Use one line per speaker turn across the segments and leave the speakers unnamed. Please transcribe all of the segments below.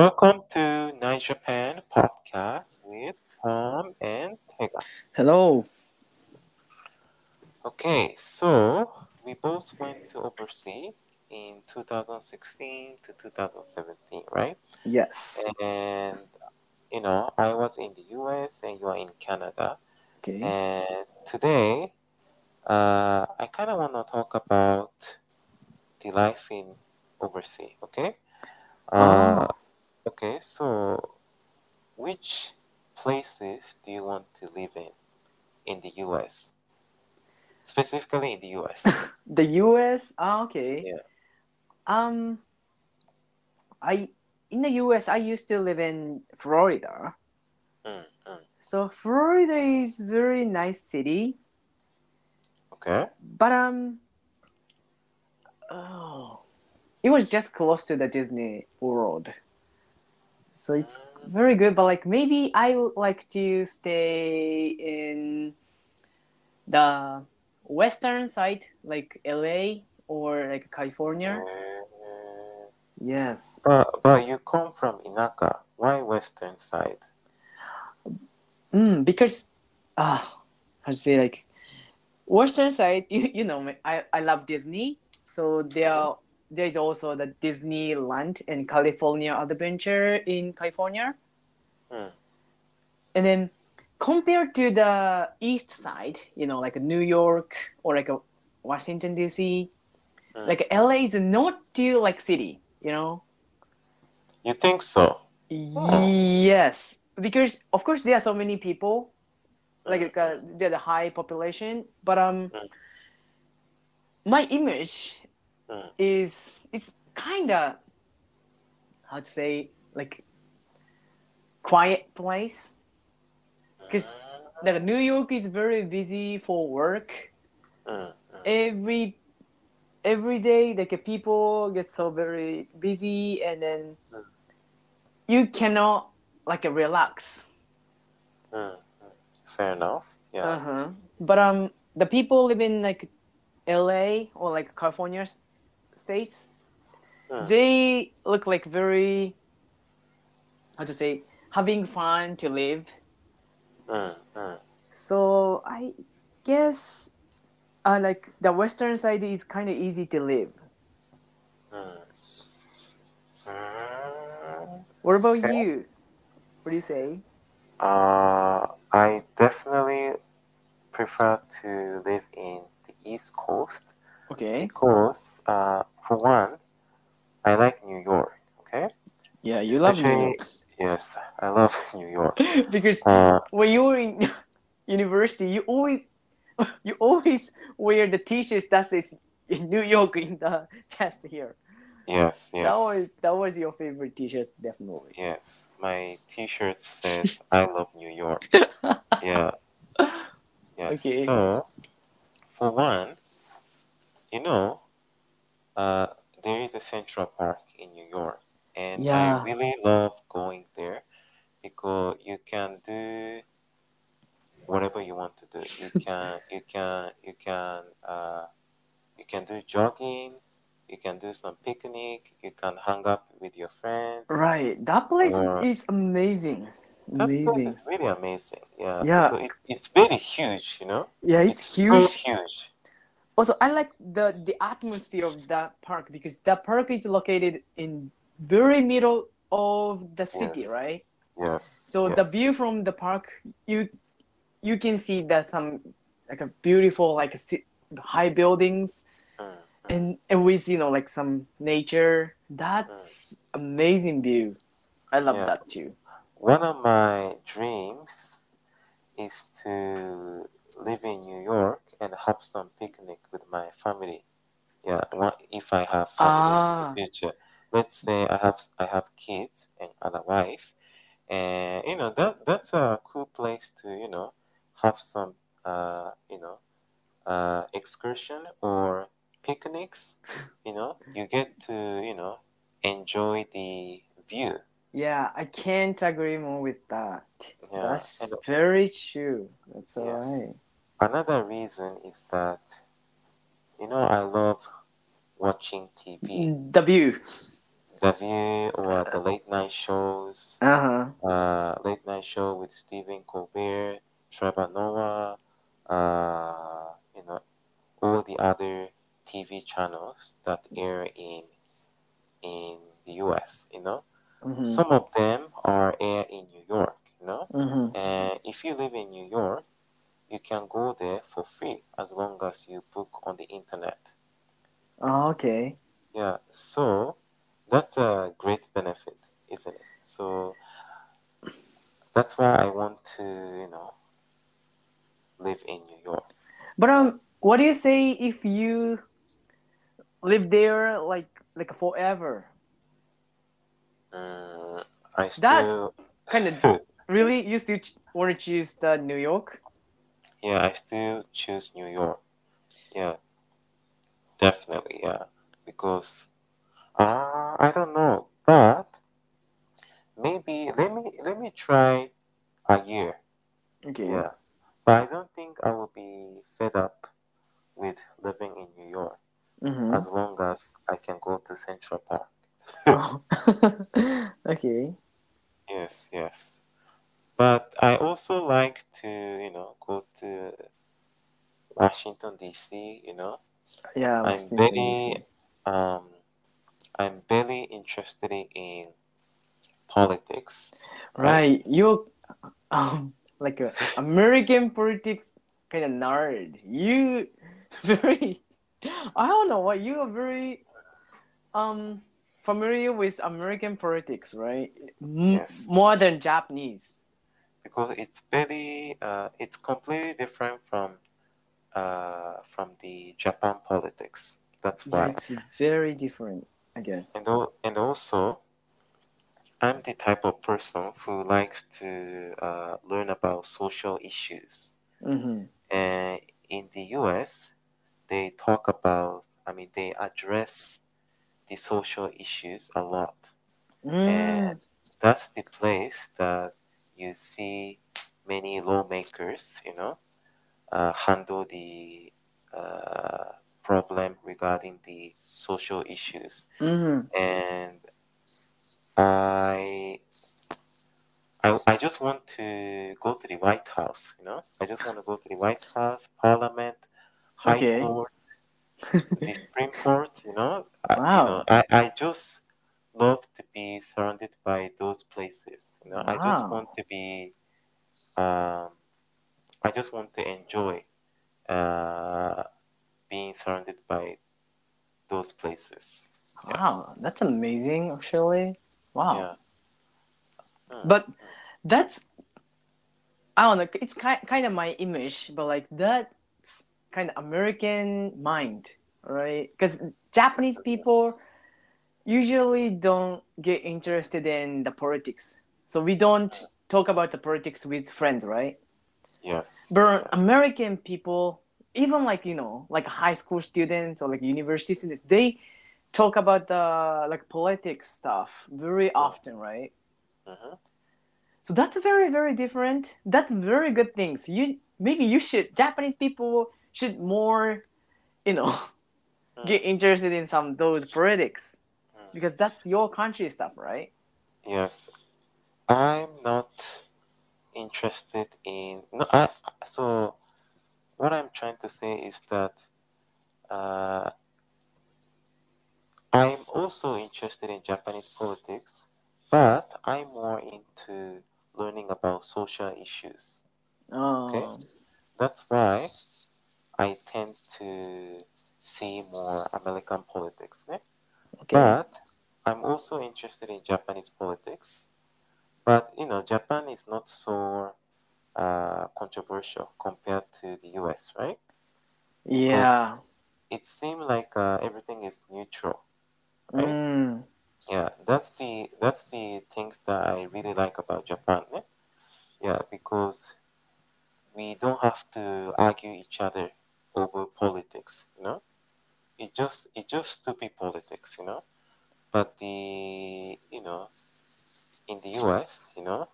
Welcome to Night Japan podcast with Tom and Tega.
Hello.
Okay, so we both went to overseas in 2016 to 2017, right?
Yes.
And you know, I was in the US and you are in Canada.
Okay.
And today, uh, I kind of want to talk about the life in overseas. Okay. Uh,
Ah.
Okay. So, which places do you want to live in in the US? Specifically in the US.
The US. Ah, okay.
Yeah.
Um, I in the US I used to live in Florida.
Mm, mm.
So Florida is very nice city,
Okay.
but um, oh, it was just close to the Disney World. So it's very good, but like maybe I would like to stay in the western side, like LA or like California.
Uh,
Yes.
but but you come from Inaka. Why western side?
Mm, because ah, how to say like western side, you, you know, I, I love Disney. So there there is also the Disneyland and California Adventure in California.
Hmm.
And then compared to the east side, you know, like New York or like a Washington DC,
Hmm.
like LA is not too like city, you know.
You think so?
Yes, because of course there are so many people, like uh, they're the high population, but um,
Mm.
my image
Mm.
is it's kind of how to say like quiet place because like New York is very busy for work
Mm, mm.
every every day like people get so very busy and then you cannot like relax.
Fair enough. Yeah.
uh-huh but um the people live in like la or like california s- states they look like very how to say having fun to live
Mm, mm.
so i guess uh, like the western side is kind of easy to live.
Mm.
what about
Okay.
you what do you say
Uh, I definitely prefer to live in the East Coast
okay
because, uh, for one, I like New York. Okay.
yeah you love new york
Yes, I love New York.
because
Uh,
when you were in university, you always you always wear the t-shirts that says in New York in the chest here.
yes, yes.
That was that was your favorite t-shirts, definitely.
Yes, my T-shirt says "I love New York." Yeah. Yes.
Okay.
So, for one, you know, uh, there is a Central Park in New York, and
Yeah.
I really love going there because you can do whatever you want to do. You can, you can, you can, uh, you can do jogging. You can do some picnic. You can hang up with your friends.
Right, that place
Uh,
is amazing,
That place
amazing.
is really amazing. Yeah.
Yeah.
because It's, it's very huge, you know.
Yeah, it's
so
huge.
huge.
Also, I like the the atmosphere of that park because that park is located in very middle of the city,
Yes.
right?
Yes.
So the view from the park, you you can see that some like a beautiful like ci- high buildings
Mm, mm.
and and with you know like some nature. That's amazing view. I love
Yeah.
that too.
One of my dreams is to live in New York and have some picnic with my family. Yeah, if I have family
Ah.
in the future. Let's say I have I have kids and other wife, and you know that that's a cool place to you know have some uh you know uh excursion or picnics. You know, you get to you know enjoy the view.
Yeah, I can't agree more with that.
Yeah,
That's
and
very true. That's
Yes. Another reason is that, you know, I love watching TV.
The view.
The View or the late night shows,
Uh huh.
uh, late night show with Stephen Colbert, Trevor Noah, uh, you know, all the other TV channels that air in in the U.S. You know,
Mm-hmm.
some of them are air in New York. You know,
Mm-hmm.
and if you live in New York, you can go there for free as long as you book on the internet.
Oh, okay.
Yeah, so that's a great benefit, isn't it? So that's why I want to, you know, live in New York.
But um, what do you say if you live there like like forever?
Mm, I
That's
still,
kind of really you still want to choose the New York?
Yeah, I still choose New York. Yeah, definitely, yeah, because uh, I don't know, but maybe let me let me try a year.
Okay.
Yeah, but I don't think I will be fed up with living in New York
Mm-hmm.
as long as I can go to Central Park.
Oh. okay.
Yes, yes. But I also like to, you know, go to Washington D.C., you know.
Yeah,
I'm very um I'm very interested in politics.
Right, you're um like a American politics kind of nerd. You very I don't know what you are very um familiar with American politics, right? M-
Yes.
More than Japanese.
Because it's very uh it's completely different from uh from the Japan politics. That's
Yeah,
why.
it's very different, I guess.
And al- and also I'm the type of person who likes to uh, learn about social issues.
Mm-hmm.
And in the US, they talk about, I mean, they address the social issues a lot.
Mm.
And that's the place that you see many lawmakers, you know, uh, handle the uh, problem regarding the social issues.
Mm-hmm.
And I I, I just want to go to the White House, you know. I just want to go to the White House, Parliament, High
Okay.
Court, the Supreme Court, you know. I, you know, I, I just love to be surrounded by those places. You know, I just want to be, um, I just want to enjoy uh, being surrounded by those places. Yeah,
Wow, that's amazing actually. Wow.
yeah. Hmm.
But that's I don't know. It's kind kind of my image, but like that's kind of American mind, right? Because Japanese people usually don't get interested in the politics, so we don't talk about the politics with friends, right?
Yes,
But American people, even like you know, like high school students or like university students, they talk about the like politics stuff very
yeah.
often, right?
hmm
So that's very very different. That's very good things. You maybe you should Japanese people should more, you know,
Mm,
get interested in some those politics
mm.
Because that's your country stuff, right?
Yes, I'm not interested in. No, I. So what I'm trying to say is that uh, I'm also interested in Japanese politics, but I'm more into learning about social issues. Okay,
Oh,
that's why I tend to see more American politics. eh?
Okay.
But I'm also interested in Japanese politics. But you know, Japan is not so uh, controversial compared to the US, right?
Yeah.
it seems like uh, everything is neutral, right?
Mm.
Yeah, that's the that's the things that I really like about Japan. eh? Yeah, because we don't have to argue each other over politics, you know it just it just to be politics, you know. But the you know, in the U.S., you know,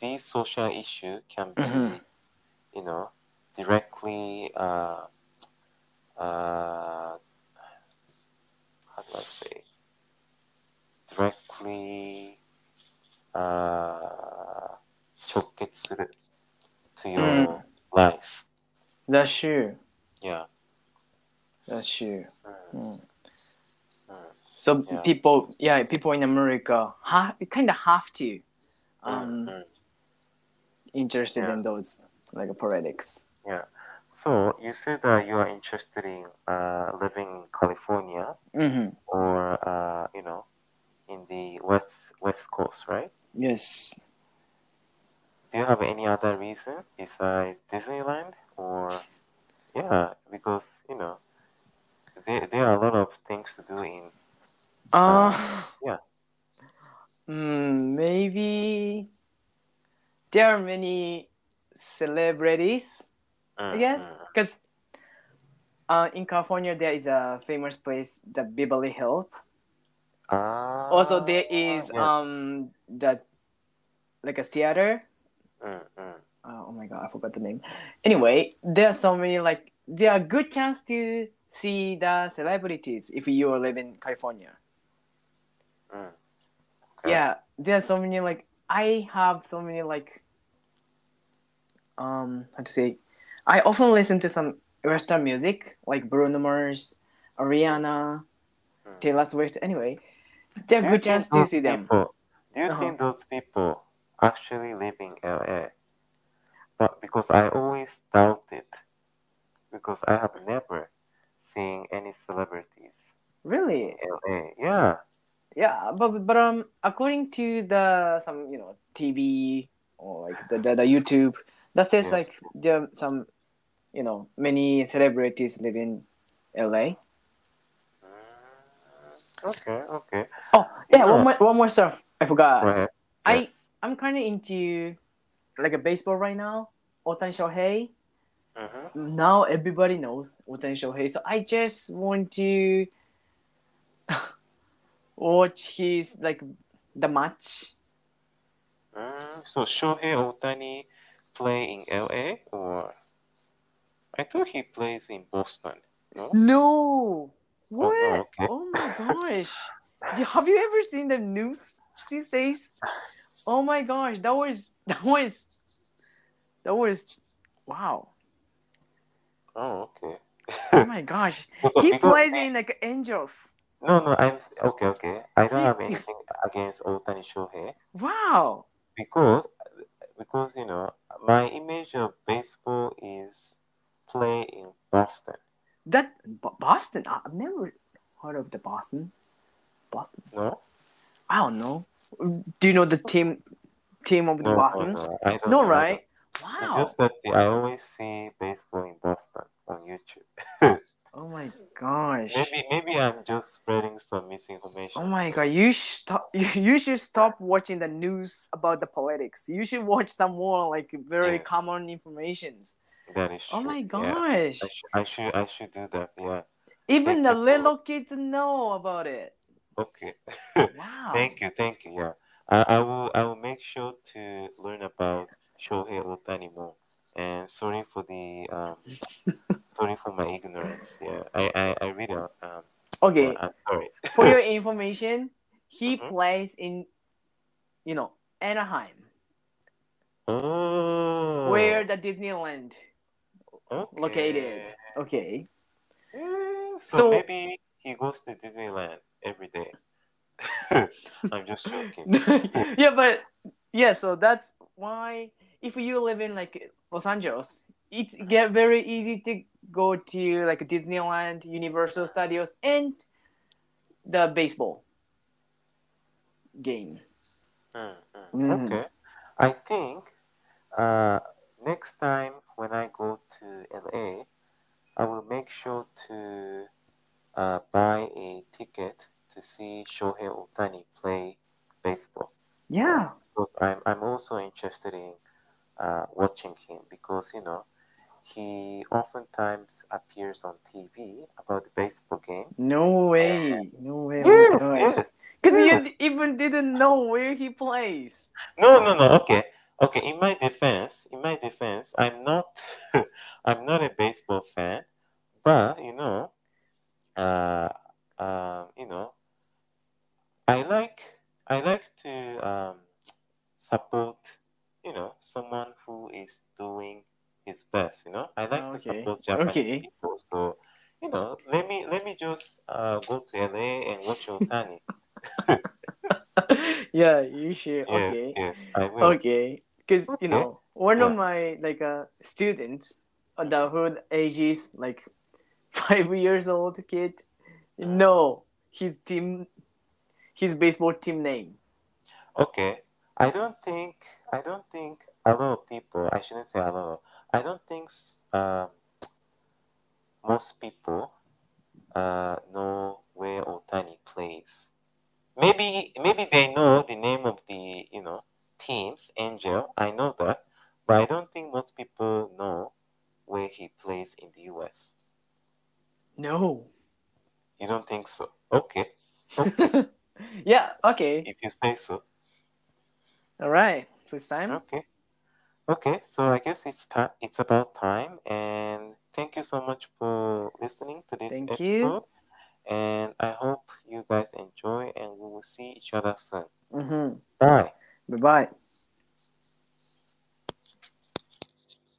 the social issue can be mm-hmm. you know directly uh, uh, how do I say directly uh, to your mm. life.
That's true.
Yeah.
That's true.
Mm,
Mm.
mm.
So
Yeah.
people, yeah, people in America, ha- kind of have to
Mm,
um interested
Yeah.
in those like politics.
So you said that you are interested in uh, living in California
Mm-hmm.
or uh, you know in the west west coast, right?
Yes.
Do you have any other reason besides Disneyland or yeah, because you know there, there are a lot of things to do in
Uh,
yeah.
Mm, maybe there are many celebrities, I
Mm,
guess,
mm.
because uh, in California there is a famous place, the Beverly Hills.
Ah,
Also, there is
yes.
um the like a theater.
Mm, mm.
Uh, oh my god, I forgot the name. Anyway, there are so many like there are good chance to see the celebrities if you live in California.
Mm. Okay.
Yeah, there are so many like I have so many like um how to say I often listen to some Western music like Bruno Mars, Ariana,
Mm.
Taylor Swift. Anyway, there
Do
are
you
good chance to see them.
people- do you
Uh-huh.
think those people actually live in LA? But because I always doubt it, because I have never seen any celebrities in
Really?
LA. Yeah.
Yeah, but but um according to the some you know TV or like the the, the YouTube that says
Yes.
like there are some you know many celebrities live in LA.
Mm, Okay. Okay.
Oh yeah,
Yeah.
one more one more stuff I forgot.
Go ahead.
I I'm kind of into like a baseball right now. Otani Shohei.
Mhm.
Now everybody knows Otani Shohei, so I just want to watch his like the match.
Mm, so Shohei Otani play in LA or I thought he plays in Boston. No.
No, what?
no, okay.
Oh my gosh! Have you ever seen the news these days? Oh my gosh, that was that was that was wow!
Oh, okay.
Oh my gosh, he plays in like Angels.
No, no, I'm okay, okay. I don't have anything against Otani Shohei
Wow.
because because you know my image of baseball is play in Boston.
That Bo- Boston. I've never heard of the Boston. Boston.
No,
I don't know. Do you know the team team of the
no, no,
Boston?
no.
No.
I
right? Wow.
It's just that I always see baseball in Boston on YouTube.
Oh my gosh.
maybe maybe I'm just spreading some misinformation.
Oh my god, you stop you, should stop watching the news about the politics. You should watch some more like very
Yes.
common information.
That is true.
Oh my
Yeah,
gosh.
I, sh- I should I should do that. Yeah.
Even
Thank
the little kids know about it.
Okay.
Wow.
Thank you, thank you. Yeah, I, I will I will make sure to learn about Shohei Otani more. And sorry for the um, sorry for my ignorance. Yeah, I I, I really um,
Okay,
I'm sorry.
for your information, he
Mhm.
plays in you know, Anaheim,
Oh,
where the Disneyland
okay.
located. Okay.
Yeah, so,
So-
maybe he goes to Disneyland every day. I'm just joking.
yeah, but yeah, so that's why if you live in like Los Angeles, it's get very easy to go to like Disneyland, Universal Studios, and the baseball game.
Mm, mm.
Mhm.
Okay. I think uh, next time when I go to LA, I will make sure to uh, buy a ticket to see Shohei Otani play baseball.
Yeah,
Because I'm, I'm also interested in uh, watching him because, you know, he oftentimes appears on TV about the baseball game.
no way, no way.
Yes,
oh
yes.
Because
yes.
you even didn't know where he plays.
No, no, no. Okay, okay. In my defense, in my defense, I'm not, I'm not a baseball fan, but you know, uh, um, you know, I like, I like to um, support, you know, someone who is doing his best.
You know, I like okay.
to support Japanese
okay.
people, so you know, let me let me just uh, go to LA and watch your Otani.
yeah, you should.
Yes,
okay.
Yes, I will.
Okay, because
okay.
you know, one
yeah.
of my like uh, students, the who ages like five years old kid,
uh.
no, his team, his baseball team name.
Okay. I don't think I don't think a lot of people. I shouldn't say a lot. Of, I don't think s- um, most people uh, know where Otani plays. Maybe maybe they know the name of the you know teams. Angel, I know that, but I don't think most people know where he plays in the U.S.
No.
You don't think so? Okay. Okay.
yeah. Okay.
if you say so.
All right. So it's time.
Okay. Okay, so I guess it's time it's about time and thank you so much for listening to this
Thank you.
episode. And I hope you guys enjoy and we will see each other soon.
Mm-hmm.
Bye.
Bye bye.